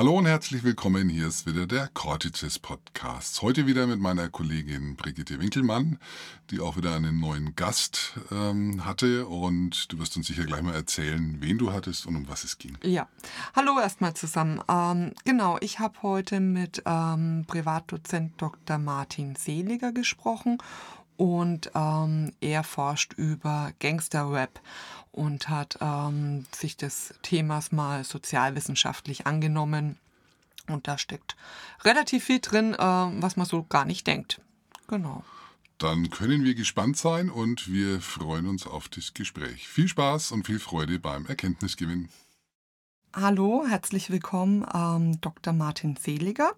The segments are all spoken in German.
Hallo und herzlich willkommen. Hier ist wieder der Cortices Podcast. Heute wieder mit meiner Kollegin Brigitte Winkelmann, die auch wieder einen neuen Gast ähm, hatte. Und du wirst uns sicher gleich mal erzählen, wen du hattest und um was es ging. Ja, hallo erstmal zusammen. Ähm, genau, ich habe heute mit ähm, Privatdozent Dr. Martin Seliger gesprochen und ähm, er forscht über Gangster-Rap und hat ähm, sich des Themas mal sozialwissenschaftlich angenommen. Und da steckt relativ viel drin, äh, was man so gar nicht denkt. Genau. Dann können wir gespannt sein und wir freuen uns auf das Gespräch. Viel Spaß und viel Freude beim Erkenntnisgewinn. Hallo, herzlich willkommen, ähm, Dr. Martin Seliger.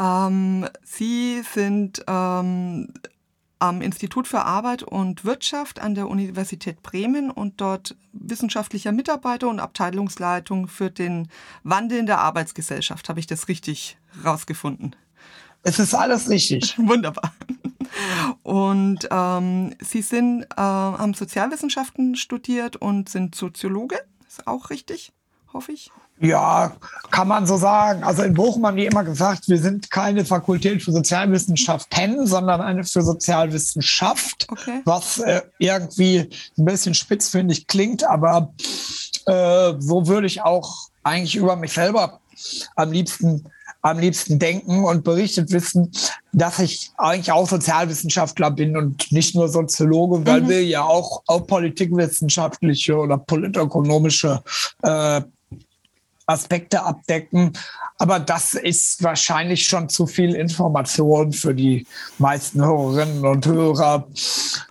Ähm, Sie sind ähm, am Institut für Arbeit und Wirtschaft an der Universität Bremen und dort wissenschaftlicher Mitarbeiter und Abteilungsleitung für den Wandel in der Arbeitsgesellschaft. Habe ich das richtig rausgefunden? Es ist alles richtig. Wunderbar. Und ähm, Sie sind, äh, haben Sozialwissenschaften studiert und sind Soziologe. Ist auch richtig, hoffe ich. Ja, kann man so sagen. Also in Bochum haben die immer gesagt, wir sind keine Fakultät für Sozialwissenschaften, sondern eine für Sozialwissenschaft, okay. was äh, irgendwie ein bisschen spitzfindig klingt, aber äh, so würde ich auch eigentlich über mich selber am liebsten am liebsten denken und berichtet wissen, dass ich eigentlich auch Sozialwissenschaftler bin und nicht nur Soziologe, weil mhm. wir ja auch, auch politikwissenschaftliche oder politökonomische äh, Aspekte abdecken. Aber das ist wahrscheinlich schon zu viel Information für die meisten Hörerinnen und Hörer.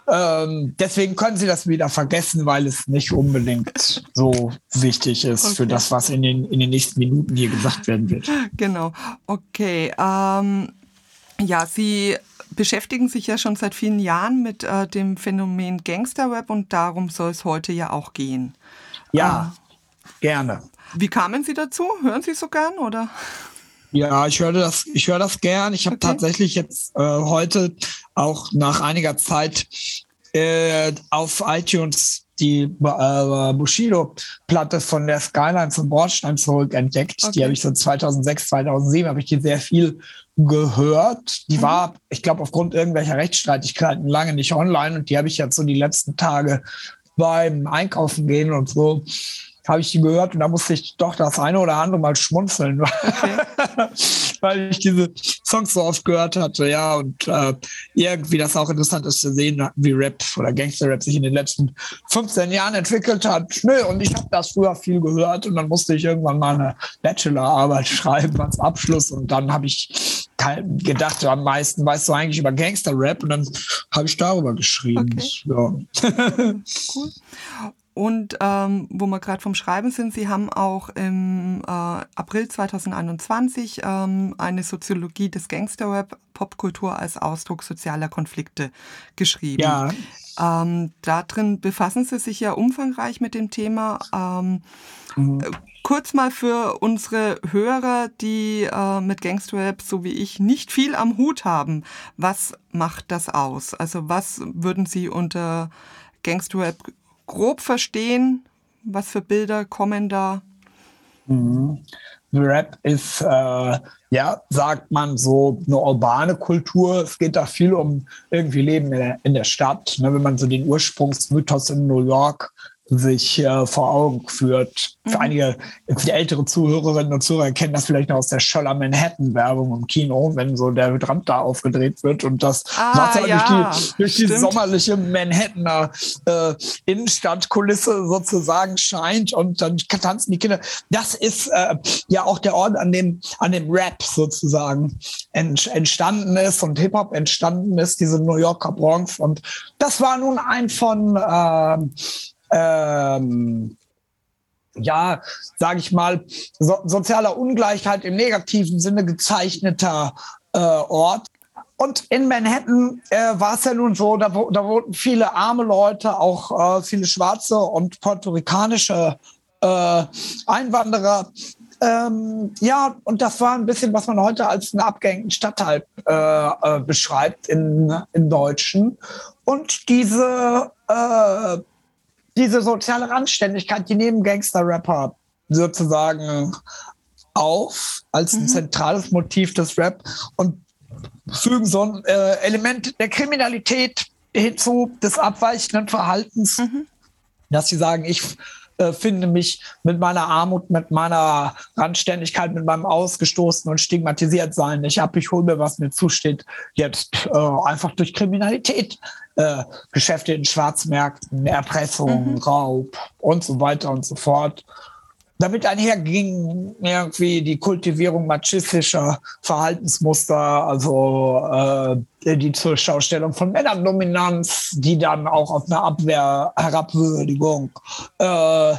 Ähm, deswegen können Sie das wieder vergessen, weil es nicht unbedingt so wichtig ist okay. für das, was in den, in den nächsten Minuten hier gesagt werden wird. Genau. Okay. Ähm, ja, Sie beschäftigen sich ja schon seit vielen Jahren mit äh, dem Phänomen Gangsterweb und darum soll es heute ja auch gehen. Ja, äh, gerne. Wie kamen Sie dazu? Hören Sie so gern oder? Ja, ich höre das, ich höre das gern. Ich habe okay. tatsächlich jetzt äh, heute auch nach einiger Zeit äh, auf iTunes die äh, Bushido-Platte von der Skyline zum Bordstein zurück entdeckt. Okay. Die habe ich so 2006, 2007 habe ich die sehr viel gehört. Die mhm. war, ich glaube, aufgrund irgendwelcher Rechtsstreitigkeiten lange nicht online und die habe ich jetzt so die letzten Tage beim Einkaufen gehen und so habe ich die gehört und da musste ich doch das eine oder andere mal schmunzeln, okay. weil ich diese Songs so oft gehört hatte, ja, und äh, irgendwie das auch interessant ist zu sehen, wie Rap oder Gangster-Rap sich in den letzten 15 Jahren entwickelt hat. Nö, und ich habe das früher viel gehört und dann musste ich irgendwann mal eine Bachelorarbeit schreiben als Abschluss und dann habe ich gedacht, am meisten weißt du eigentlich über Gangster-Rap und dann habe ich darüber geschrieben. Okay. Ja. cool. Und ähm, wo wir gerade vom Schreiben sind, Sie haben auch im äh, April 2021 ähm, eine Soziologie des Gangsterrap Popkultur als Ausdruck sozialer Konflikte geschrieben. Ja. Ähm, da drin befassen Sie sich ja umfangreich mit dem Thema. Ähm, mhm. Äh, kurz mal für unsere Hörer, die äh, mit Gangsterrap, so wie ich, nicht viel am Hut haben. Was macht das aus? Also was würden Sie unter Gangsterrap grob verstehen, was für Bilder kommen da? Mhm. Rap ist, äh, ja, sagt man so, eine urbane Kultur. Es geht da viel um irgendwie Leben in der, in der Stadt. Ne? Wenn man so den Ursprungsmythos in New York sich äh, vor Augen führt. Für mhm. einige für ältere Zuhörerinnen und Zuhörer kennen das vielleicht noch aus der Scholler Manhattan-Werbung im Kino, wenn so der Hydrant da aufgedreht wird und das ah, Wasser ja, durch die, durch die sommerliche Manhattaner äh, Innenstadtkulisse sozusagen scheint und dann tanzen die Kinder. Das ist äh, ja auch der Ort, an dem, an dem Rap sozusagen ent, entstanden ist und Hip-Hop entstanden ist, diese New Yorker Bronx. Und das war nun ein von äh, ähm, ja, sage ich mal, so, sozialer Ungleichheit im negativen Sinne gezeichneter äh, Ort. Und in Manhattan äh, war es ja nun so, da, da wohnten viele arme Leute, auch äh, viele schwarze und puerto-ricanische äh, Einwanderer. Ähm, ja, und das war ein bisschen, was man heute als einen abgehängten Stadtteil äh, äh, beschreibt in, in Deutschen. Und diese diese soziale Randständigkeit, die neben Gangster-Rapper sozusagen auf als ein mhm. zentrales Motiv des Rap und fügen so ein äh, Element der Kriminalität hinzu, des abweichenden Verhaltens, mhm. dass sie sagen, ich äh, finde mich mit meiner Armut, mit meiner Randständigkeit, mit meinem Ausgestoßen und stigmatisiert sein nicht ab. Ich hole mir, was mir zusteht, jetzt äh, einfach durch Kriminalität. Äh, Geschäfte in Schwarzmärkten, Erpressung, mhm. Raub und so weiter und so fort. Damit einherging irgendwie die Kultivierung machistischer Verhaltensmuster, also äh, die Zurschaustellung von Männerdominanz, die dann auch auf eine Abwehr, Herabwürdigung äh,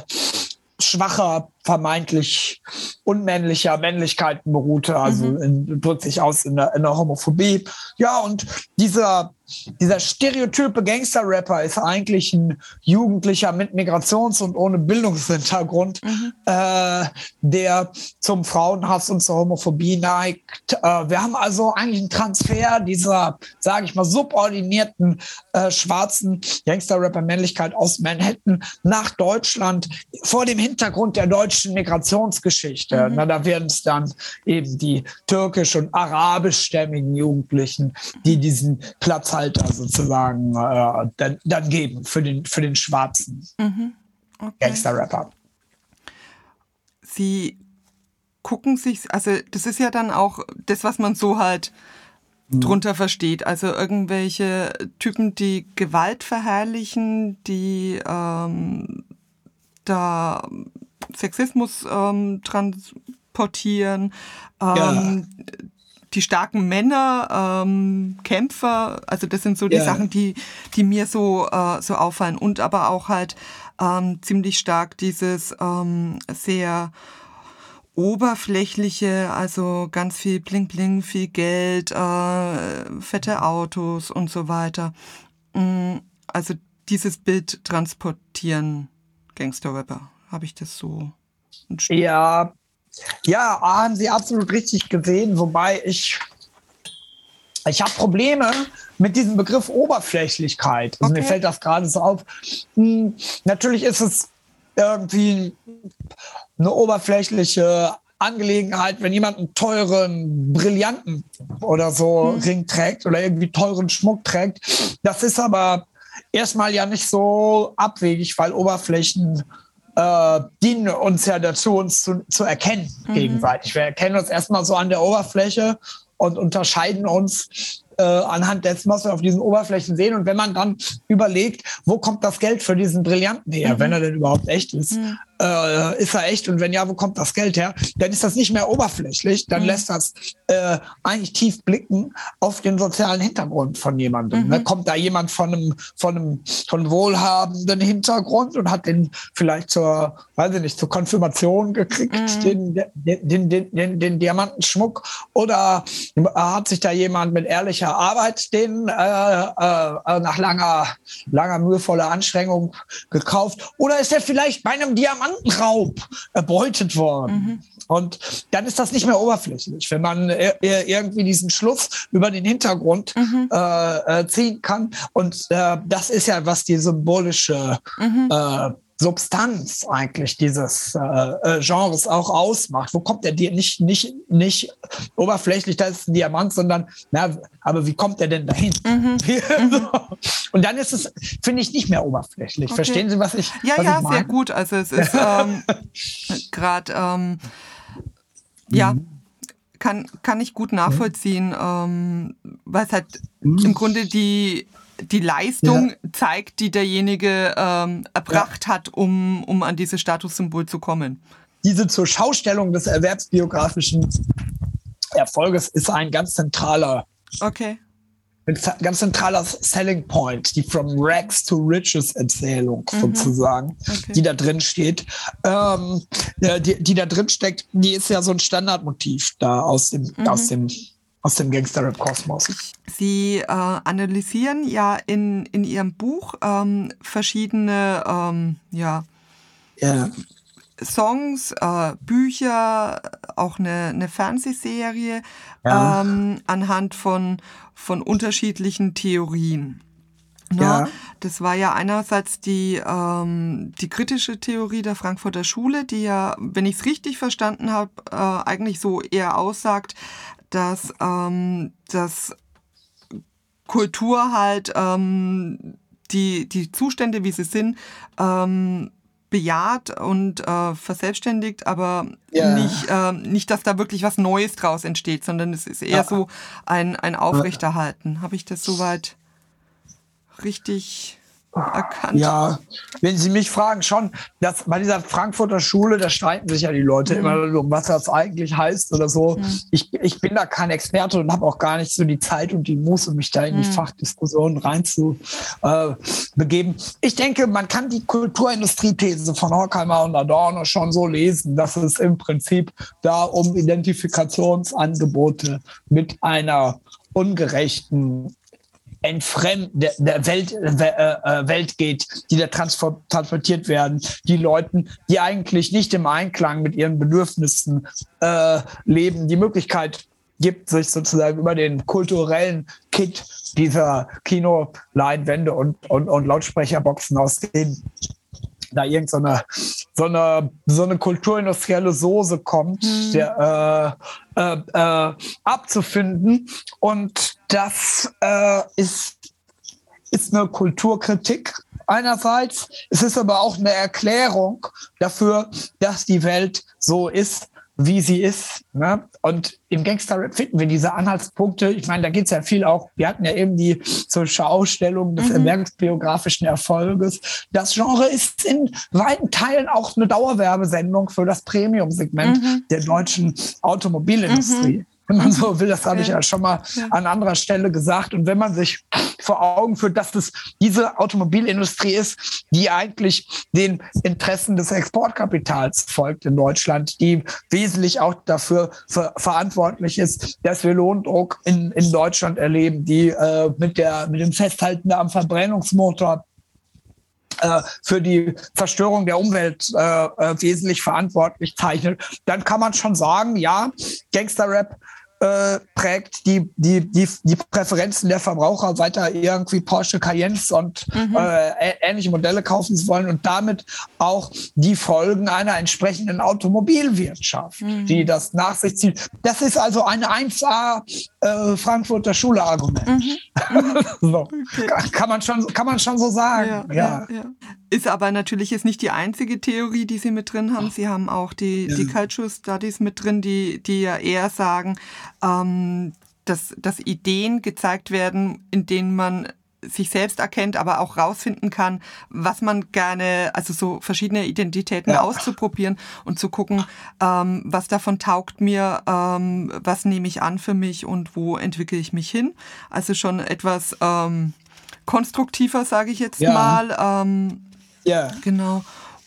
schwacher, vermeintlich unmännlicher Männlichkeiten beruhte, also mhm. drückt sich aus in der, in der Homophobie. Ja, und dieser dieser stereotype Gangster-Rapper ist eigentlich ein Jugendlicher mit Migrations- und ohne Bildungshintergrund, mhm. äh, der zum Frauenhass und zur Homophobie neigt. Äh, wir haben also eigentlich einen Transfer dieser, sage ich mal, subordinierten äh, schwarzen Gangster-Rapper-Männlichkeit aus Manhattan nach Deutschland vor dem Hintergrund der deutschen Migrationsgeschichte. Mhm. Na, da werden es dann eben die türkisch- und arabischstämmigen Jugendlichen, die diesen Platz Zeitalter sozusagen äh, dann, dann, geben für den, für den schwarzen mhm. okay. Gangster-Rapper. Sie gucken sich, also das ist ja dann auch das, was man so halt mhm. drunter versteht. Also irgendwelche Typen, die Gewalt verherrlichen, die ähm, da Sexismus ähm, transportieren, ähm, ja die starken Männer, ähm, Kämpfer, also das sind so die ja. Sachen, die, die mir so, äh, so auffallen. Und aber auch halt ähm, ziemlich stark dieses ähm, sehr oberflächliche, also ganz viel Bling Bling, viel Geld, äh, fette Autos und so weiter. Mm, also dieses Bild transportieren Gangster-Rapper. Habe ich das so? Ja, ja, haben Sie absolut richtig gesehen, wobei ich ich habe Probleme mit diesem Begriff Oberflächlichkeit. Also okay. Mir fällt das gerade so auf. Hm, natürlich ist es irgendwie eine oberflächliche Angelegenheit, wenn jemand einen teuren, brillanten oder so mhm. Ring trägt oder irgendwie teuren Schmuck trägt. Das ist aber erstmal ja nicht so abwegig, weil Oberflächen äh, dienen uns ja dazu, uns zu, zu erkennen mhm. gegenseitig. Wir erkennen uns erstmal so an der Oberfläche und unterscheiden uns äh, anhand dessen, was wir auf diesen Oberflächen sehen. Und wenn man dann überlegt, wo kommt das Geld für diesen Brillanten her, mhm. wenn er denn überhaupt echt ist, mhm. Äh, ist er echt? Und wenn ja, wo kommt das Geld her? Dann ist das nicht mehr oberflächlich, dann mhm. lässt das äh, eigentlich tief blicken auf den sozialen Hintergrund von jemandem. Ne? Mhm. Kommt da jemand von einem, von einem von wohlhabenden Hintergrund und hat den vielleicht zur, weiß ich nicht, zur Konfirmation gekriegt, mhm. den, den, den, den, den Diamantenschmuck? Oder hat sich da jemand mit ehrlicher Arbeit den äh, äh, nach langer, langer mühevoller Anstrengung gekauft? Oder ist er vielleicht bei einem Diamantenraub erbeutet worden? Mhm. Und dann ist das nicht mehr oberflächlich, wenn man irgendwie diesen Schluss über den Hintergrund mhm. äh, äh, ziehen kann. Und äh, das ist ja, was die symbolische mhm. äh, Substanz eigentlich dieses äh, äh, Genres auch ausmacht. Wo kommt der dir nicht, nicht, nicht oberflächlich, da ist ein Diamant, sondern, na, aber wie kommt der denn dahin? Mhm. mhm. Und dann ist es, finde ich, nicht mehr oberflächlich. Okay. Verstehen Sie, was ich Ja, was ja, ich sehr gut. Also es ist ähm, gerade ähm, ja, mhm. kann, kann ich gut nachvollziehen, ähm, weil es halt mhm. im Grunde die, die Leistung ja. zeigt, die derjenige ähm, erbracht ja. hat, um, um an dieses Statussymbol zu kommen. Diese zur Schaustellung des erwerbsbiografischen Erfolges ist ein ganz zentraler okay ein ganz zentraler Selling Point, die From Rags to Riches Erzählung mhm. sozusagen, okay. die da drin steht. Ähm, die, die da drin steckt, die ist ja so ein Standardmotiv da aus dem, mhm. aus dem, aus dem Gangster-Rap-Kosmos. Sie äh, analysieren ja in, in Ihrem Buch ähm, verschiedene ähm, ja, yeah. Songs, äh, Bücher, auch eine, eine Fernsehserie ja. ähm, anhand von, von unterschiedlichen Theorien. Ja. Das war ja einerseits die, ähm, die kritische Theorie der Frankfurter Schule, die ja, wenn ich es richtig verstanden habe, äh, eigentlich so eher aussagt, dass, ähm, dass Kultur halt ähm, die, die Zustände, wie sie sind, ähm, bejaht und äh, verselbstständigt, aber ja. nicht, äh, nicht, dass da wirklich was Neues draus entsteht, sondern es ist eher ja. so ein, ein Aufrechterhalten. Habe ich das soweit richtig erkannt. Ja, wenn Sie mich fragen, schon, dass bei dieser Frankfurter Schule, da streiten sich ja die Leute mhm. immer um, was das eigentlich heißt oder so. Mhm. Ich, ich bin da kein Experte und habe auch gar nicht so die Zeit und die Muße, mich da in die mhm. Fachdiskussionen rein zu äh, begeben. Ich denke, man kann die Kulturindustrie-These von Horkheimer und Adorno schon so lesen, dass es im Prinzip da um Identifikationsangebote mit einer ungerechten entfremd der, der Welt, äh, äh, Welt geht, die da transportiert werden, die Leuten, die eigentlich nicht im Einklang mit ihren Bedürfnissen äh, leben, die Möglichkeit gibt, sich sozusagen über den kulturellen Kit dieser Kinoleinwände und, und, und Lautsprecherboxen aus denen da irgendeine so eine, so eine kulturindustrielle Soße kommt, mhm. der, äh, äh, äh, abzufinden. Und das äh, ist, ist eine Kulturkritik einerseits. Es ist aber auch eine Erklärung dafür, dass die Welt so ist, wie sie ist. Ne? Und im Gangster-Rap finden wir diese Anhaltspunkte. Ich meine, da geht es ja viel auch, wir hatten ja eben die zur Schaustellung des mhm. erwerbsbiografischen Erfolges. Das Genre ist in weiten Teilen auch eine Dauerwerbesendung für das Premium-Segment mhm. der deutschen Automobilindustrie. Mhm wenn man so will. Das habe ich ja schon mal an anderer Stelle gesagt. Und wenn man sich vor Augen führt, dass das diese Automobilindustrie ist, die eigentlich den Interessen des Exportkapitals folgt in Deutschland, die wesentlich auch dafür ver verantwortlich ist, dass wir Lohndruck in, in Deutschland erleben, die äh, mit, der, mit dem Festhalten am Verbrennungsmotor äh, für die Zerstörung der Umwelt äh, äh, wesentlich verantwortlich zeichnet, dann kann man schon sagen, ja, Gangster-Rap äh, prägt die, die, die, die Präferenzen der Verbraucher weiter irgendwie Porsche Cayennes und mhm. äh, ähnliche Modelle kaufen zu wollen und damit auch die Folgen einer entsprechenden Automobilwirtschaft, mhm. die das nach sich zieht. Das ist also ein 1A äh, Frankfurter Schule-Argument. Mhm. so. okay. kann, man schon, kann man schon so sagen. Ja, ja. ja, Ist aber natürlich jetzt nicht die einzige Theorie, die Sie mit drin haben. Sie haben auch die, die Culture Studies mit drin, die, die ja eher sagen, ähm, dass, dass Ideen gezeigt werden, in denen man sich selbst erkennt, aber auch rausfinden kann, was man gerne, also so verschiedene Identitäten ja. auszuprobieren und zu gucken, ähm, was davon taugt mir, ähm, was nehme ich an für mich und wo entwickle ich mich hin. Also schon etwas ähm, konstruktiver, sage ich jetzt ja. mal. Ja. Genau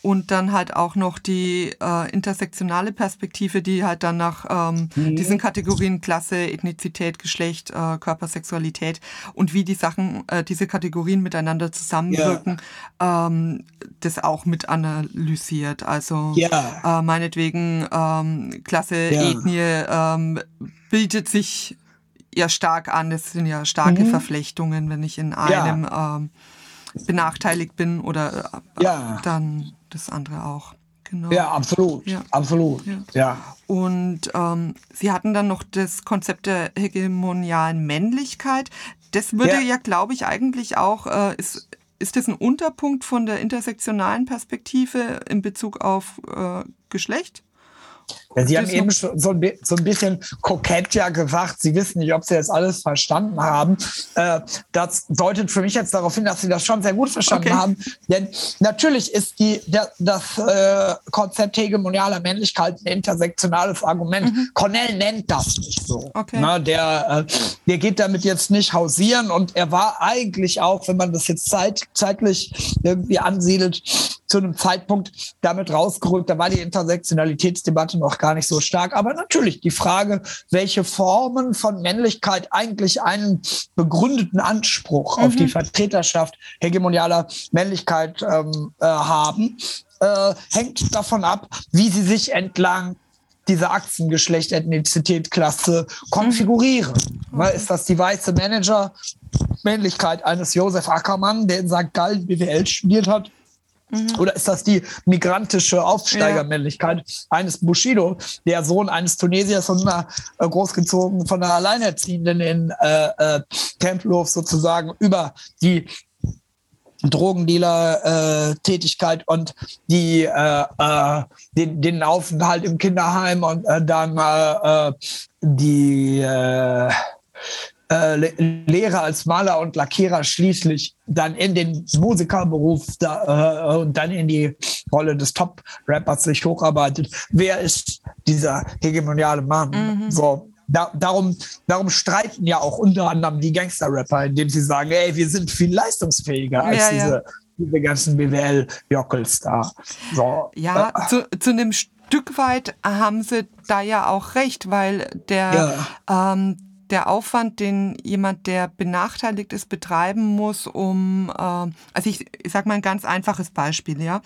und dann halt auch noch die äh, intersektionale Perspektive, die halt dann nach ähm, mhm. diesen Kategorien Klasse, Ethnizität, Geschlecht, äh, Körpersexualität und wie die Sachen, äh, diese Kategorien miteinander zusammenwirken, ja. ähm, das auch mit analysiert. Also ja. äh, meinetwegen ähm, Klasse, ja. Ethnie ähm, bildet sich ja stark an. Das sind ja starke mhm. Verflechtungen, wenn ich in einem ähm, benachteiligt bin oder äh, ja. dann das andere auch. Genau. Ja, absolut. Ja. Absolut. Ja. ja. Und ähm, Sie hatten dann noch das Konzept der hegemonialen Männlichkeit. Das würde ja, ja glaube ich, eigentlich auch, äh, ist, ist das ein Unterpunkt von der intersektionalen Perspektive in Bezug auf äh, Geschlecht? Ja, Sie haben eben schon so ein, bisschen kokett ja gesagt, Sie wissen nicht, ob Sie das alles verstanden haben. Äh, das deutet für mich jetzt darauf hin, dass Sie das schon sehr gut verstanden okay. haben. Denn natürlich ist die, der, das äh, Konzept hegemonialer Männlichkeit ein intersektionales Argument. Mhm. Cornell nennt das nicht so. Okay. Na, der, äh, der geht damit jetzt nicht hausieren und er war eigentlich auch, wenn man das jetzt zeit, zeitlich irgendwie ansiedelt, zu einem Zeitpunkt damit rausgerückt. Da war die Intersektionalitätsdebatte noch gar nicht so stark. Aber natürlich die Frage, welche Formen von Männlichkeit eigentlich einen begründeten Anspruch mhm. auf die mhm. Vertreterschaft hegemonialer Männlichkeit ähm, äh, haben, äh, hängt davon ab, wie sie sich entlang dieser Achsen Geschlecht, Ethnizität, Klasse konfigurieren. Mhm. Ist das die weiße Manager Männlichkeit eines Josef Ackermann, der in St. Gallen BWL studiert hat? Mhm. Oder ist das die migrantische Aufsteigermännlichkeit ja. eines Bushido, der Sohn eines Tunesiers und einer äh, großgezogen von einer Alleinerziehenden in äh, äh, Tempelhof sozusagen über die Drogendealer-Tätigkeit äh, und die, äh, äh, den, den Aufenthalt im Kinderheim und äh, dann äh, äh, die äh, äh, Lehre als Maler und Lackierer schließlich dann in den Musikerberuf da, äh, und dann in die Rolle des Top-Rappers sich hocharbeitet. Wer ist dieser hegemoniale Mann? Mhm. So, da, darum, darum streiten ja auch unter anderem die Gangster-Rapper, indem sie sagen, ey, wir sind viel leistungsfähiger als ja, diese, ja. diese ganzen BWL-Jockels da. So. Ja, äh, zu, zu einem Stück weit haben sie da ja auch recht, weil der, ja. ähm, der Aufwand, den jemand, der benachteiligt ist, betreiben muss, um, äh, also ich, ich sage mal ein ganz einfaches Beispiel, ja.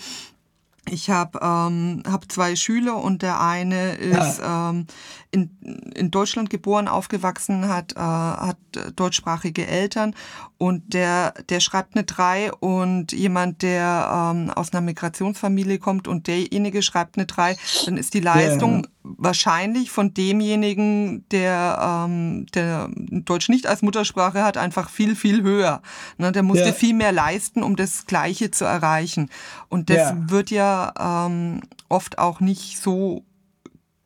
Ich habe ähm, hab zwei Schüler und der eine ist ja. ähm, in, in Deutschland geboren, aufgewachsen, hat, äh, hat deutschsprachige Eltern und der, der schreibt eine 3 und jemand, der ähm, aus einer Migrationsfamilie kommt und derjenige schreibt eine 3, dann ist die Leistung ja. Wahrscheinlich von demjenigen, der, ähm, der Deutsch nicht als Muttersprache hat, einfach viel, viel höher. Ne, der musste ja. viel mehr leisten, um das Gleiche zu erreichen. Und das ja. wird ja ähm, oft auch nicht so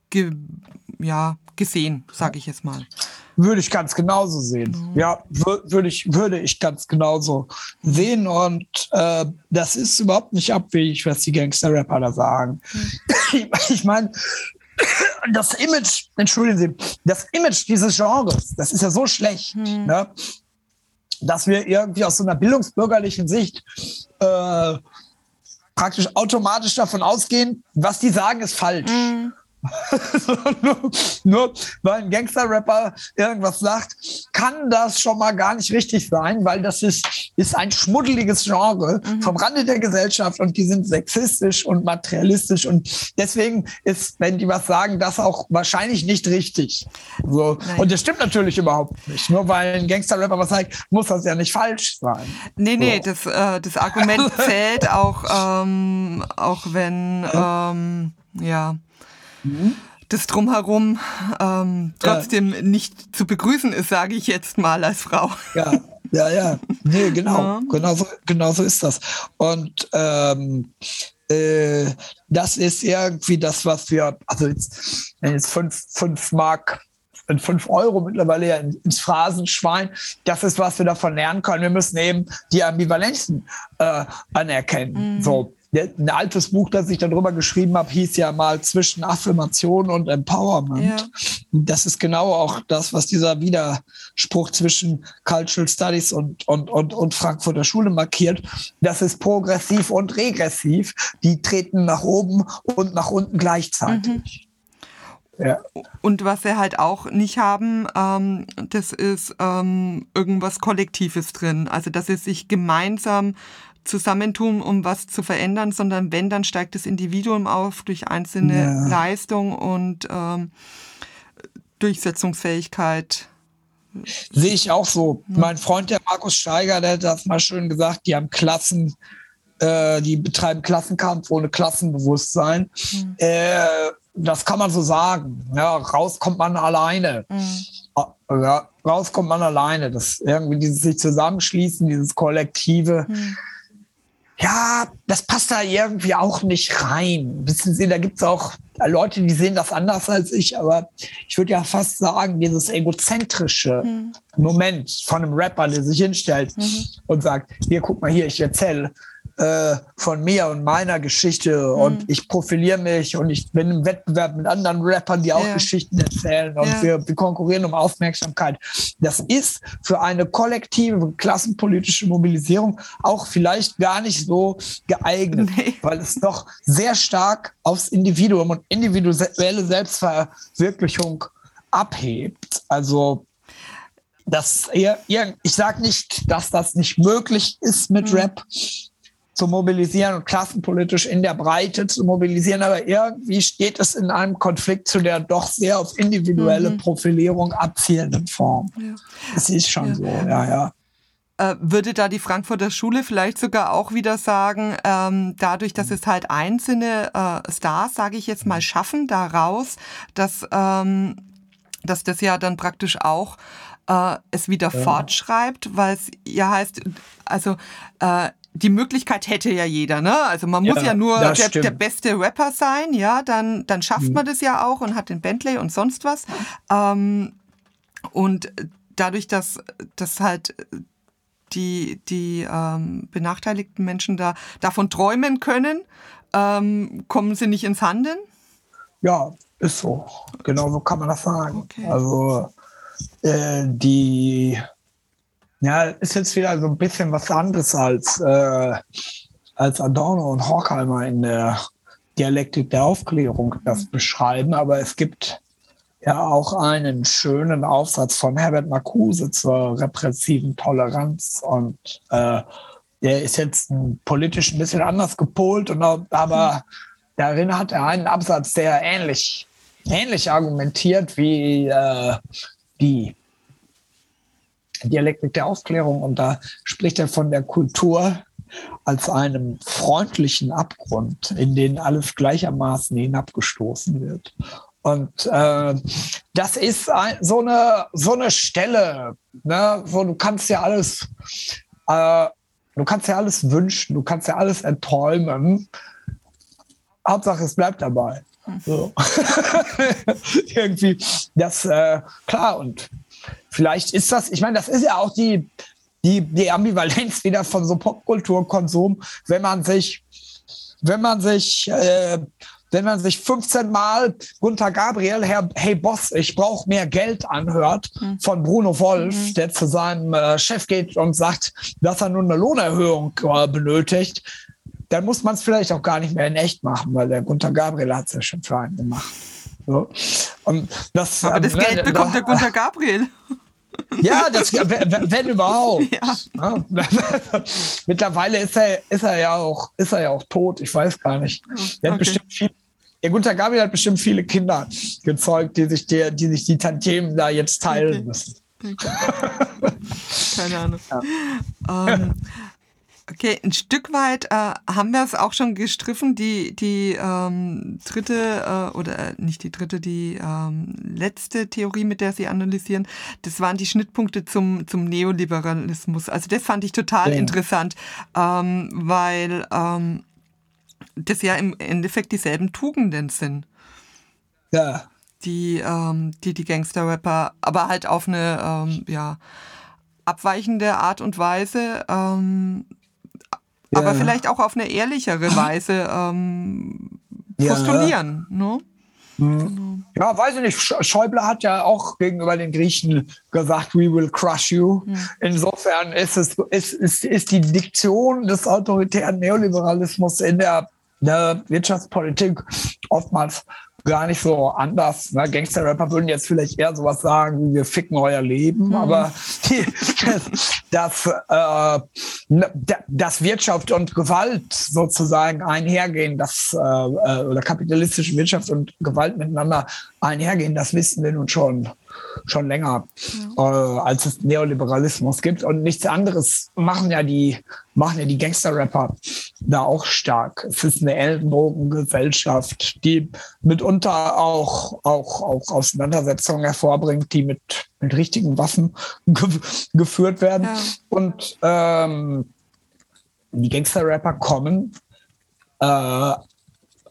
ge ja, gesehen, sage ich jetzt mal. Würde ich ganz genauso sehen. Mhm. Ja, würde ich, würde ich ganz genauso sehen. Und äh, das ist überhaupt nicht abwegig, was die Gangster-Rapper da sagen. Mhm. Ich meine, das Image, entschuldigen Sie, das Image dieses Genres, das ist ja so schlecht, mhm. ne, dass wir irgendwie aus so einer bildungsbürgerlichen Sicht äh, praktisch automatisch davon ausgehen, was die sagen, ist falsch. Mhm. nur, nur, weil ein Gangster-Rapper irgendwas sagt, kann das schon mal gar nicht richtig sein, weil das ist, ist ein schmuddeliges Genre mhm. vom Rande der Gesellschaft und die sind sexistisch und materialistisch und deswegen ist, wenn die was sagen, das auch wahrscheinlich nicht richtig. So. Und das stimmt natürlich überhaupt nicht. Nur weil ein Gangster-Rapper was sagt, muss das ja nicht falsch sein. Nee, nee, so. das, äh, das Argument zählt auch, ähm, auch wenn, ähm, ja das drumherum ähm, trotzdem ja. nicht zu begrüßen ist, sage ich jetzt mal als Frau. Ja, ja, ja. Nee, genau. Ja. Genau, so, genau so ist das. Und ähm, äh, das ist irgendwie das, was wir, also jetzt, jetzt fünf, fünf Mark in fünf Euro mittlerweile ja ins Phrasenschwein. Das ist, was wir davon lernen können. Wir müssen eben die Ambivalenzen äh, anerkennen. Mhm. So, ein altes Buch, das ich darüber geschrieben habe, hieß ja mal zwischen Affirmation und Empowerment. Ja. Das ist genau auch das, was dieser Widerspruch zwischen Cultural Studies und, und, und, und Frankfurter Schule markiert. Das ist progressiv und regressiv. Die treten nach oben und nach unten gleichzeitig. Mhm. Ja. Und was wir halt auch nicht haben, ähm, das ist ähm, irgendwas Kollektives drin. Also dass es sich gemeinsam zusammentun, um was zu verändern, sondern wenn, dann steigt das Individuum auf durch einzelne ja. Leistung und ähm, Durchsetzungsfähigkeit. Sehe ich auch so. Ja. Mein Freund, der Markus Steiger, der hat das mal schön gesagt, die haben Klassen, äh, die betreiben Klassenkampf ohne Klassenbewusstsein. Mhm. Äh, das kann man so sagen. Ja, raus kommt man alleine. Mhm. Ja, raus kommt man alleine. Das irgendwie dieses sich zusammenschließen, dieses Kollektive. Mhm ja, das passt da irgendwie auch nicht rein. Wissen Sie, da gibt es auch Leute, die sehen das anders als ich, aber ich würde ja fast sagen, dieses egozentrische mhm. Moment von einem Rapper, der sich hinstellt mhm. und sagt, hier, guck mal hier, ich erzähle äh, von mir und meiner Geschichte mhm. und ich profiliere mich und ich bin im Wettbewerb mit anderen Rappern, die auch ja. Geschichten erzählen und ja. wir, wir konkurrieren um Aufmerksamkeit. Das ist für eine kollektive klassenpolitische Mobilisierung auch vielleicht gar nicht so geeignet, nee. weil es doch sehr stark aufs Individuum und individuelle Selbstverwirklichung abhebt. Also das, ich sage nicht, dass das nicht möglich ist mit mhm. Rap, zu mobilisieren und klassenpolitisch in der Breite zu mobilisieren. Aber irgendwie steht es in einem Konflikt zu der doch sehr auf individuelle mhm. Profilierung abzielenden Form. Ja. Das ist schon ja. so, ja, ja. äh, würde da die Frankfurter Schule vielleicht sogar auch wieder sagen, ähm, dadurch, dass es halt einzelne äh, Stars, sage ich jetzt mal, schaffen daraus, dass, ähm, dass das ja dann praktisch auch äh, es wieder ja. fortschreibt, weil es ja heißt, also äh, die Möglichkeit hätte ja jeder, ne? Also man muss ja, ja nur der, der, beste Rapper sein, ja, dann, dann schafft mhm. man das ja auch und hat den Bentley und sonst was. Ähm, und dadurch, dass, dass halt die, die ähm, benachteiligten Menschen da davon träumen können, ähm, kommen sie nicht ins Handeln? Ja, ist so. Genau so kann man das sagen. Okay. Also äh, die ja, ist jetzt wieder so ein bisschen was anderes als, äh, als Adorno und Horkheimer in der Dialektik der Aufklärung das beschreiben, aber es gibt ja auch einen schönen Aufsatz von Herbert Marcuse zur repressiven Toleranz. Und äh, der ist jetzt politisch ein bisschen anders gepolt, und, aber darin hat er einen Absatz, der ähnlich, ähnlich argumentiert wie äh, die Dialektik der Aufklärung und da spricht er von der Kultur als einem freundlichen Abgrund, in den alles gleichermaßen hinabgestoßen wird. Und äh, das ist ein, so, eine, so eine Stelle, ne, wo du kannst ja alles, äh, du kannst ja alles wünschen, du kannst ja alles erträumen. Hauptsache, es bleibt dabei. So. Irgendwie, das, äh, klar, und vielleicht ist das, ich meine, das ist ja auch die, die, die Ambivalenz wieder von so Popkulturkonsum, wenn man sich, wenn man sich, äh, wenn man sich 15 Mal Gunter Gabriel, Herr, hey Boss, ich brauche mehr Geld anhört mhm. von Bruno Wolf, mhm. der zu seinem äh, Chef geht und sagt, dass er nur eine Lohnerhöhung äh, benötigt, dann muss man es vielleicht auch gar nicht mehr in echt machen, weil der Gunter Gabriel hat es ja schon für einen gemacht. So. Und das, Aber das ähm, Geld ne, bekommt der Gunter Gabriel. Ja, das, wenn, wenn überhaupt. Ja. Mittlerweile ist er, ist er ja auch, ist er ja auch tot. Ich weiß gar nicht. Der, okay. bestimmt viel, der Gunther Gabriel hat bestimmt viele Kinder gezeugt, die sich, der, die, sich die Tantiemen da jetzt teilen okay. müssen. Okay. Keine Ahnung. Ja. Ähm, Okay, ein Stück weit äh, haben wir es auch schon gestriffen. Die, die ähm, dritte, äh, oder äh, nicht die dritte, die ähm, letzte Theorie, mit der Sie analysieren, das waren die Schnittpunkte zum, zum Neoliberalismus. Also das fand ich total ja. interessant, ähm, weil ähm, das ja im Endeffekt dieselben Tugenden sind. Ja. Die, ähm, die, die Gangster-Rapper, aber halt auf eine, ähm, ja, abweichende Art und Weise ähm, ja. aber vielleicht auch auf eine ehrlichere Weise ähm, postulieren. Ja. Ne? Ja, weiß ich nicht. Schäuble hat ja auch gegenüber den Griechen gesagt, we will crush you. Mhm. Insofern ist, es, ist, ist, ist die Diktion des autoritären Neoliberalismus in der, der Wirtschaftspolitik oftmals gar nicht so anders. Ne? Gangster-Rapper würden jetzt vielleicht eher sowas sagen, wie wir ficken euer Leben, mhm. aber die, dass, äh, dass Wirtschaft und Gewalt sozusagen einhergehen, dass äh, äh, oder kapitalistische Wirtschaft und Gewalt miteinander einhergehen, das wissen wir nun schon schon länger, ja. äh, als es Neoliberalismus gibt. Und nichts anderes machen ja die, machen ja die Gangster-Rapper da auch stark. Es ist eine Ellenbogengesellschaft, die mitunter auch, auch, auch Auseinandersetzungen hervorbringt, die mit, mit richtigen Waffen ge geführt werden. Ja. Und ähm, die Gangster-Rapper kommen, äh,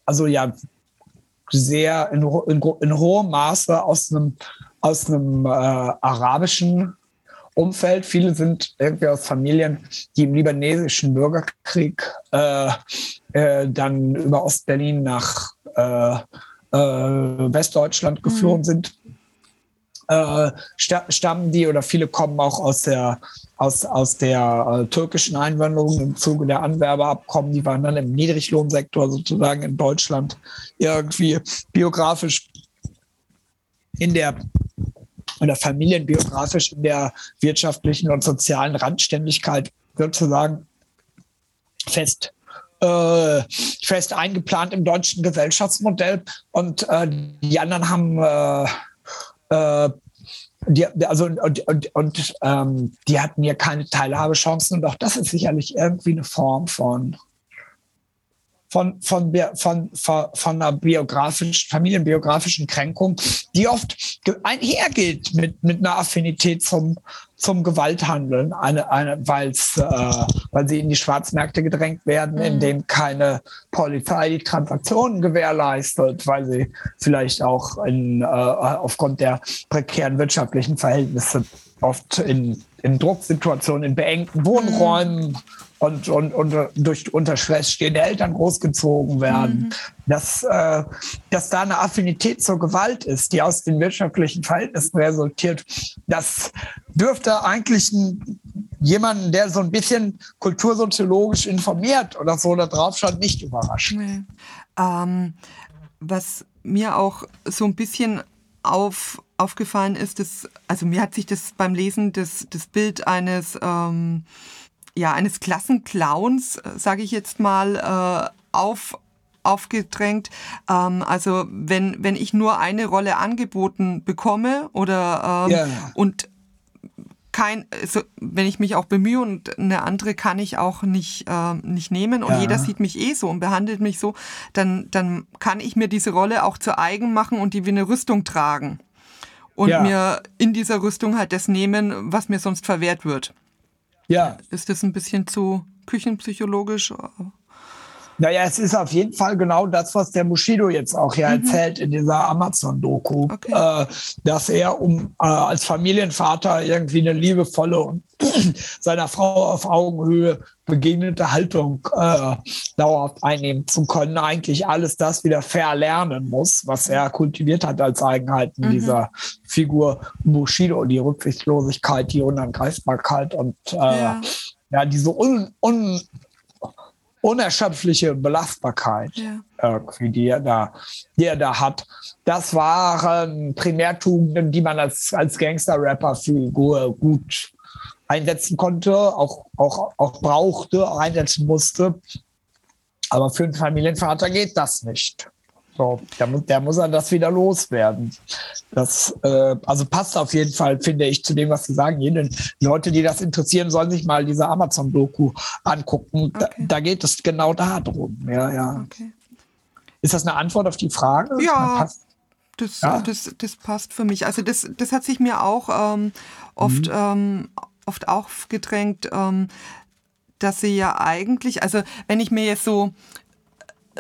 also ja, sehr in, in, in hohem Maße aus einem aus einem äh, arabischen Umfeld. Viele sind irgendwie aus Familien, die im libanesischen Bürgerkrieg äh, äh, dann über Ostberlin nach äh, äh, Westdeutschland mhm. geflohen mhm. sind. Äh, stammen die oder viele kommen auch aus der aus, aus der türkischen Einwanderung im Zuge der Anwerbeabkommen. Die waren dann im Niedriglohnsektor sozusagen in Deutschland irgendwie biografisch in der oder familienbiografisch in der wirtschaftlichen und sozialen Randständigkeit sozusagen fest äh, fest eingeplant im deutschen Gesellschaftsmodell. Und äh, die anderen haben äh, äh die, also und, und, und ähm, die hatten ja keine Teilhabechancen. Und auch das ist sicherlich irgendwie eine Form von von, von, von, von, von einer biografischen, familienbiografischen Kränkung, die oft einhergeht mit, mit einer Affinität zum, zum Gewalthandeln, eine, eine, weil's, äh, weil sie in die Schwarzmärkte gedrängt werden, mhm. in denen keine Polizei die Transaktionen gewährleistet, weil sie vielleicht auch in, äh, aufgrund der prekären wirtschaftlichen Verhältnisse oft in, in Drucksituationen, in beengten Wohnräumen mhm und, und, und durch unter Stress stehende Eltern großgezogen werden, mhm. dass, äh, dass da eine Affinität zur Gewalt ist, die aus den wirtschaftlichen Verhältnissen resultiert. Das dürfte eigentlich ein, jemanden, der so ein bisschen kultursoziologisch informiert oder so da drauf schaut, nicht überraschen. Nee. Ähm, was mir auch so ein bisschen auf, aufgefallen ist, dass, also mir hat sich das beim Lesen das, das Bild eines ähm, ja, eines Klassenclowns, äh, sage ich jetzt mal, äh, auf, aufgedrängt. Ähm, also wenn, wenn ich nur eine Rolle angeboten bekomme oder ähm, yeah. und kein, also wenn ich mich auch bemühe und eine andere kann ich auch nicht, äh, nicht nehmen und ja. jeder sieht mich eh so und behandelt mich so, dann, dann kann ich mir diese Rolle auch zu eigen machen und die wie eine Rüstung tragen. Und ja. mir in dieser Rüstung halt das nehmen, was mir sonst verwehrt wird. Ja. Ist das ein bisschen zu küchenpsychologisch? Naja, es ist auf jeden Fall genau das, was der Bushido jetzt auch hier mhm. erzählt in dieser Amazon-Doku, okay. äh, dass er um äh, als Familienvater irgendwie eine liebevolle und seiner Frau auf Augenhöhe begegnete Haltung äh, dauerhaft einnehmen zu können, eigentlich alles das wieder verlernen muss, was er kultiviert hat als Eigenheiten mhm. dieser Figur Bushido, die Rücksichtslosigkeit, die Unangreifbarkeit und äh, ja. ja. diese un, un, unerschöpfliche Belastbarkeit, ja. irgendwie, die er, da, die er da hat. Das waren Primärtugenden, die man als, als Gangster-Rapper-Figur gut einsetzen konnte, auch, auch, auch brauchte, einsetzen musste. Aber für einen Familienvater geht das nicht. So, der, der muss er das wieder loswerden. Das äh, also passt auf jeden Fall, finde ich, zu dem, was Sie sagen. Jede Leute, die das interessieren, sollen sich mal diese Amazon-Doku angucken. Okay. Da, da, geht es genau darum. Ja, ja. Okay. Ist das eine Antwort auf die Frage? Ja. Das, ja? Das, das passt für mich. Also das, das hat sich mir auch ähm, oft, mhm. ähm, oft aufgedrängt, ähm, dass sie ja eigentlich, also wenn ich mir jetzt so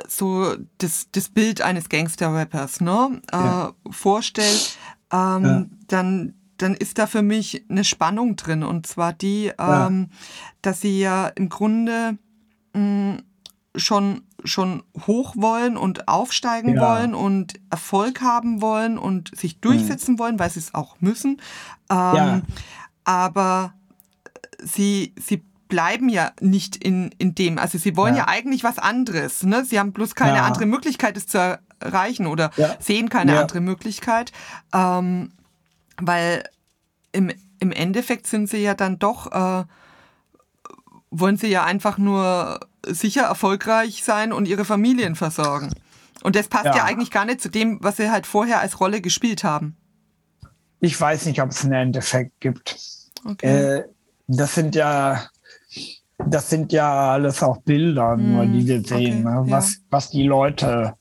so das, das Bild eines Gangster-Rappers ne, ja. äh, vorstelle, ähm, ja. dann, dann ist da für mich eine Spannung drin. Und zwar die, ähm, ja. dass sie ja im Grunde mh, mm, schon, schon hoch wollen und aufsteigen wollen und Erfolg haben wollen und sich durchsetzen mhm. wollen, weil sie es auch müssen. Ähm, aber sie, sie bleiben ja nicht in, in dem. Also sie wollen ja, ja eigentlich was anderes. Ne? Sie haben bloß keine ja. andere Möglichkeit, es zu erreichen oder ja. sehen keine andere Möglichkeit. Ähm, weil im, im Endeffekt sind sie ja dann doch, äh, wollen sie ja einfach nur sicher erfolgreich sein und ihre Familien versorgen. Und das passt ja. eigentlich gar nicht zu dem, was sie halt vorher als Rolle gespielt haben. Ich weiß nicht, ob es einen Endeffekt gibt. Okay. Äh, das sind ja das sind ja alles auch Bilder, mm, nur die wir sehen, okay, ne? was, ja. was die Leute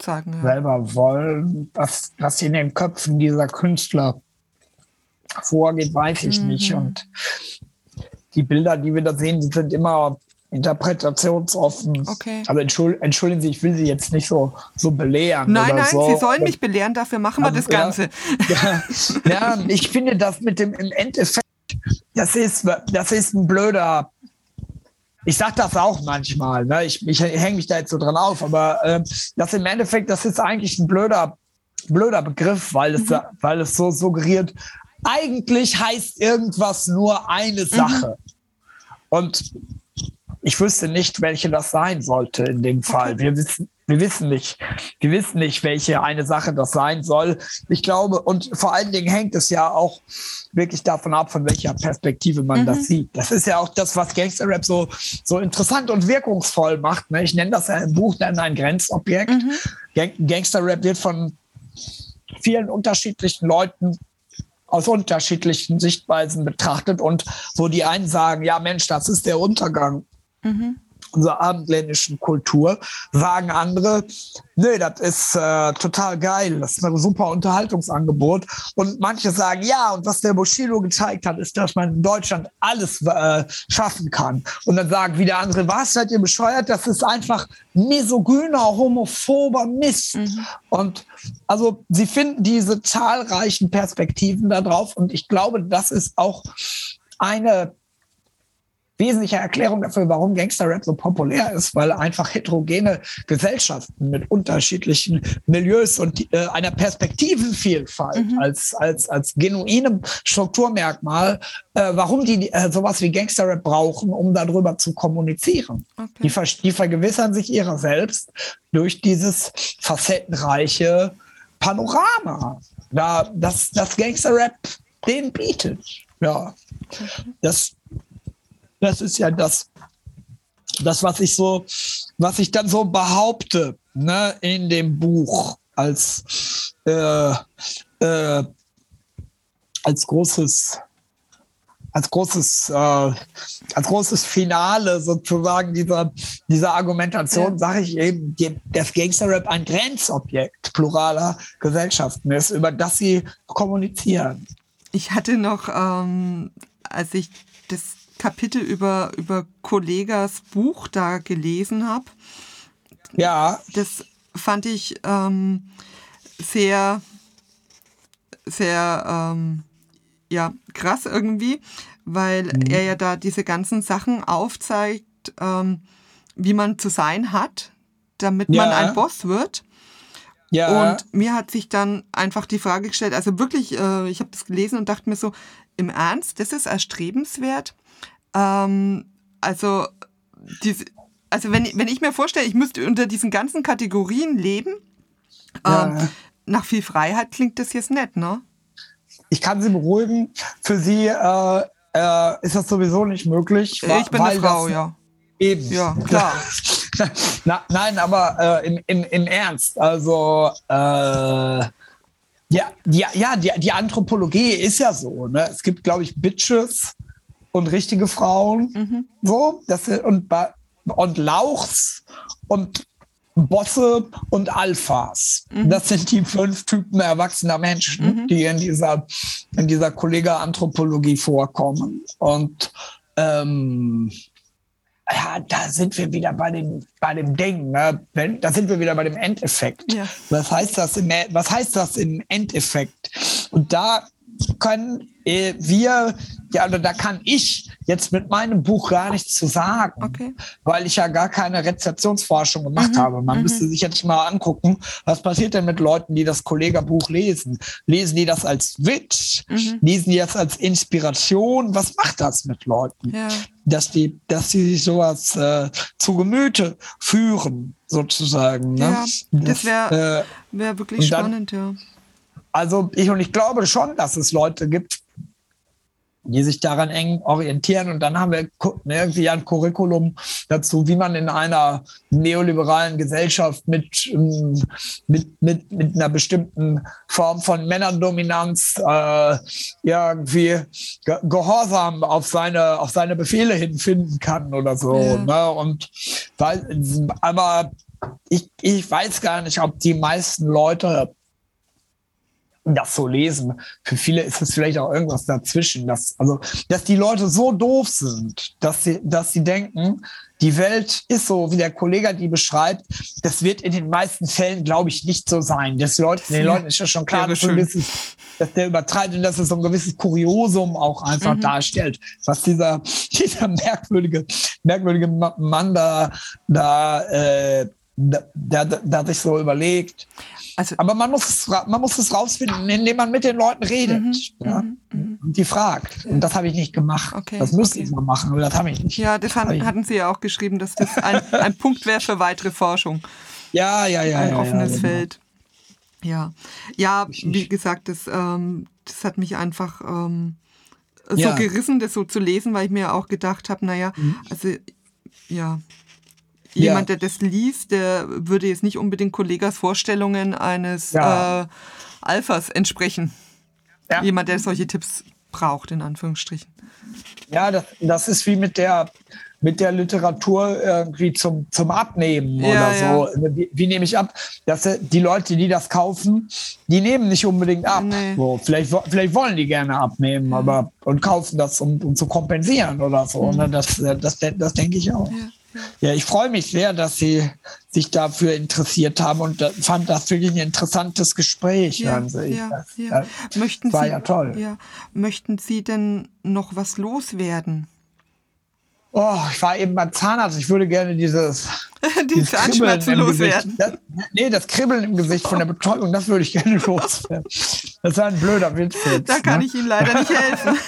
Sagen, ja. selber wollen, was, was in den Köpfen dieser Künstler vorgeht, weiß ich mhm. nicht. Und die Bilder, die wir da sehen, die sind immer interpretationsoffen. Okay. Aber entschuldigen, entschuldigen Sie, ich will Sie jetzt nicht so, so belehren. Nein, nein, so. Sie sollen mich belehren, dafür machen wir das Ganze. Ja, ja, ich finde das mit dem im Endeffekt das ist, das ist ein blöder. Ich sage das auch manchmal, ne? ich, ich hänge mich da jetzt so dran auf, aber äh, das im Endeffekt, das ist eigentlich ein blöder, blöder Begriff, weil es, mhm. weil es so suggeriert, eigentlich heißt irgendwas nur eine Sache. Mhm. Und ich wüsste nicht, welche das sein sollte in dem Fall. Okay. Wir wissen, wir wissen nicht. Wir wissen nicht, welche eine Sache das sein soll. Ich glaube, und vor allen Dingen hängt es ja auch wirklich davon ab, von welcher Perspektive man mhm. das sieht. Das ist ja auch das, was Gangster-Rap so, so interessant und wirkungsvoll macht. Ne? Ich nenne das ja im Buch dann ein Grenzobjekt. Mhm. Gang Gangster-Rap wird von vielen unterschiedlichen Leuten aus unterschiedlichen Sichtweisen betrachtet und wo die einen sagen, ja Mensch, das ist der Untergang. Mhm unserer abendländischen Kultur, sagen andere, nee, das ist äh, total geil, das ist ein super Unterhaltungsangebot. Und manche sagen, ja, und was der Bushido gezeigt hat, ist, dass man in Deutschland alles äh, schaffen kann. Und dann sagen wieder andere, was, seid ihr bescheuert? Das ist einfach misogyner, homophober Mist. Mhm. Und also sie finden diese zahlreichen Perspektiven darauf und ich glaube, das ist auch eine wesentliche Erklärung dafür, warum Gangster-Rap so populär ist, weil einfach heterogene Gesellschaften mit unterschiedlichen Milieus und äh, einer Perspektivenvielfalt mhm. als, als, als genuinem Strukturmerkmal, äh, warum die äh, sowas wie Gangster-Rap brauchen, um darüber zu kommunizieren. Okay. Die, die vergewissern sich ihrer selbst durch dieses facettenreiche Panorama, da, das, das Gangster-Rap den bietet. Ja, das, das ist ja das, das, was ich so, was ich dann so behaupte, ne, in dem Buch als, äh, äh, als großes, als großes, äh, als großes Finale sozusagen dieser, dieser Argumentation, ja. sage ich eben, dass Gangsterrap ein Grenzobjekt pluraler Gesellschaften ist, über das sie kommunizieren. Ich hatte noch, ähm, als ich das Kapitel über, über Kollegas Buch da gelesen habe. Ja. Das fand ich ähm, sehr, sehr ähm, ja, krass irgendwie, weil mhm. er ja da diese ganzen Sachen aufzeigt, ähm, wie man zu sein hat, damit ja. man ein Boss wird. Ja. Und mir hat sich dann einfach die Frage gestellt, also wirklich, äh, ich habe das gelesen und dachte mir so, im Ernst, das ist erstrebenswert, ähm, also, diese, also wenn, wenn ich mir vorstelle, ich müsste unter diesen ganzen Kategorien leben, ja. ähm, nach viel Freiheit klingt das jetzt nett, ne? Ich kann Sie beruhigen, für Sie äh, äh, ist das sowieso nicht möglich. Ich bin eine Frau, ja. Eben. Ja, klar. Na, nein, aber äh, im, im, im Ernst, also äh, ja, ja, ja die, die Anthropologie ist ja so. Ne? Es gibt, glaube ich, Bitches, und richtige Frauen. Mhm. So, das, und, und Lauchs und Bosse und Alphas. Mhm. Das sind die fünf Typen erwachsener Menschen, mhm. die in dieser, in dieser Kollega-Anthropologie vorkommen. Und ähm, ja, da sind wir wieder bei dem, bei dem Ding. Ne? Da sind wir wieder bei dem Endeffekt. Ja. Was, heißt das im, was heißt das im Endeffekt? Und da können äh, wir, ja, oder da kann ich jetzt mit meinem Buch gar nichts zu sagen, okay. weil ich ja gar keine Rezeptionsforschung gemacht mhm. habe. Man mhm. müsste sich jetzt mal angucken, was passiert denn mit Leuten, die das Kollegerbuch lesen? Lesen die das als Witz? Mhm. Lesen die das als Inspiration? Was macht das mit Leuten? Ja. Dass die, dass die sich sowas äh, zu Gemüte führen, sozusagen. Ne? Ja, das wäre äh, wär wirklich spannend, ja. Also ich und ich glaube schon, dass es Leute gibt, die sich daran eng orientieren. Und dann haben wir irgendwie ein Curriculum dazu, wie man in einer neoliberalen Gesellschaft mit, ähm, mit, mit, mit einer bestimmten Form von Männerdominanz äh, irgendwie Gehorsam auf seine, auf seine Befehle hinfinden kann oder so. Ja. Ne? Und weil, aber ich, ich weiß gar nicht, ob die meisten Leute das so lesen. Für viele ist es vielleicht auch irgendwas dazwischen. Dass, also, dass die Leute so doof sind, dass sie, dass sie denken, die Welt ist so, wie der Kollege die beschreibt. Das wird in den meisten Fällen, glaube ich, nicht so sein. Das Leute, den Leuten ist ja schon klar, dass, gewisses, dass, der übertreibt und dass es so ein gewisses Kuriosum auch einfach mhm. darstellt, was dieser, dieser merkwürdige, merkwürdige Mann da, da, äh, da, da, da sich so überlegt. Also, Aber man muss, es, man muss es rausfinden, indem man mit den Leuten redet mhm, ja? Mhm, mhm. und die fragt. Und das habe ich nicht gemacht. Okay, das müsste okay. ich mal machen, aber das habe ich nicht. Ja, das hatten, hatten Sie ja auch geschrieben, dass das ein, ein Punkt wäre für weitere Forschung. Ja, ja, ja. Ein ja, offenes ja, genau. Feld. Ja, ja, wie gesagt, das, ähm, das hat mich einfach ähm, so gerissen, das so zu lesen, weil ich mir auch gedacht habe, naja, mhm. also ja, jemand, ja. der das liest, der würde jetzt nicht unbedingt Kollegas Vorstellungen eines ja. äh, Alphas entsprechen. Ja. Jemand, der solche Tipps braucht, in Anführungsstrichen. Ja, das, das ist wie mit der, mit der Literatur irgendwie zum, zum Abnehmen oder so. Ja. Wie, wie, nehme ich ab? Dass äh, die Leute, die das kaufen, die nehmen nicht unbedingt ab. Nee. So, vielleicht, vielleicht wollen die gerne abnehmen, mhm. aber und kaufen das, um, um zu kompensieren oder so. Mhm. Das, das, das, das denke ich auch. Ja. Ich freue mich sehr, dass Sie sich dafür interessiert haben und fand das wirklich ein interessantes Gespräch. Ja, ja, ja. Möchten war Sie, ja toll. Ja. Möchten Sie denn noch was loswerden? Oh, ich war eben beim Zahnarzt. Ich würde gerne dieses. Die Zahnschmerzen loswerden. Das, nee, das Kribbeln im Gesicht von der Betäubung, das würde ich gerne loswerden. Das war ein blöder Witz. Jetzt, da kann ne? ich Ihnen leider nicht helfen.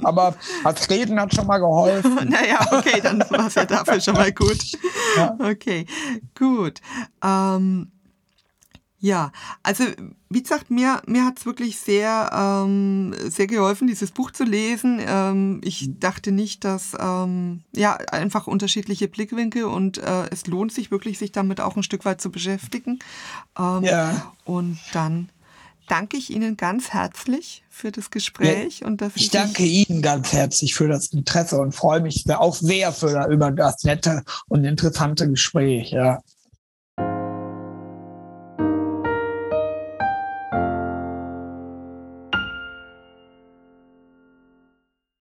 Aber das Reden hat schon mal geholfen. naja, okay, dann war es ja dafür schon mal gut. Ja. Okay, gut. Ähm, ja, also wie gesagt, mir, mir hat es wirklich sehr, ähm, sehr geholfen, dieses Buch zu lesen. Ähm, ich dachte nicht, dass, ähm, ja, einfach unterschiedliche Blickwinkel und äh, es lohnt sich wirklich, sich damit auch ein Stück weit zu beschäftigen. Ähm, ja. Und dann danke ich Ihnen ganz herzlich für das Gespräch. Ja, und dass ich danke Ihnen ganz herzlich für das Interesse und freue mich auch sehr für, über das nette und interessante Gespräch. Ja.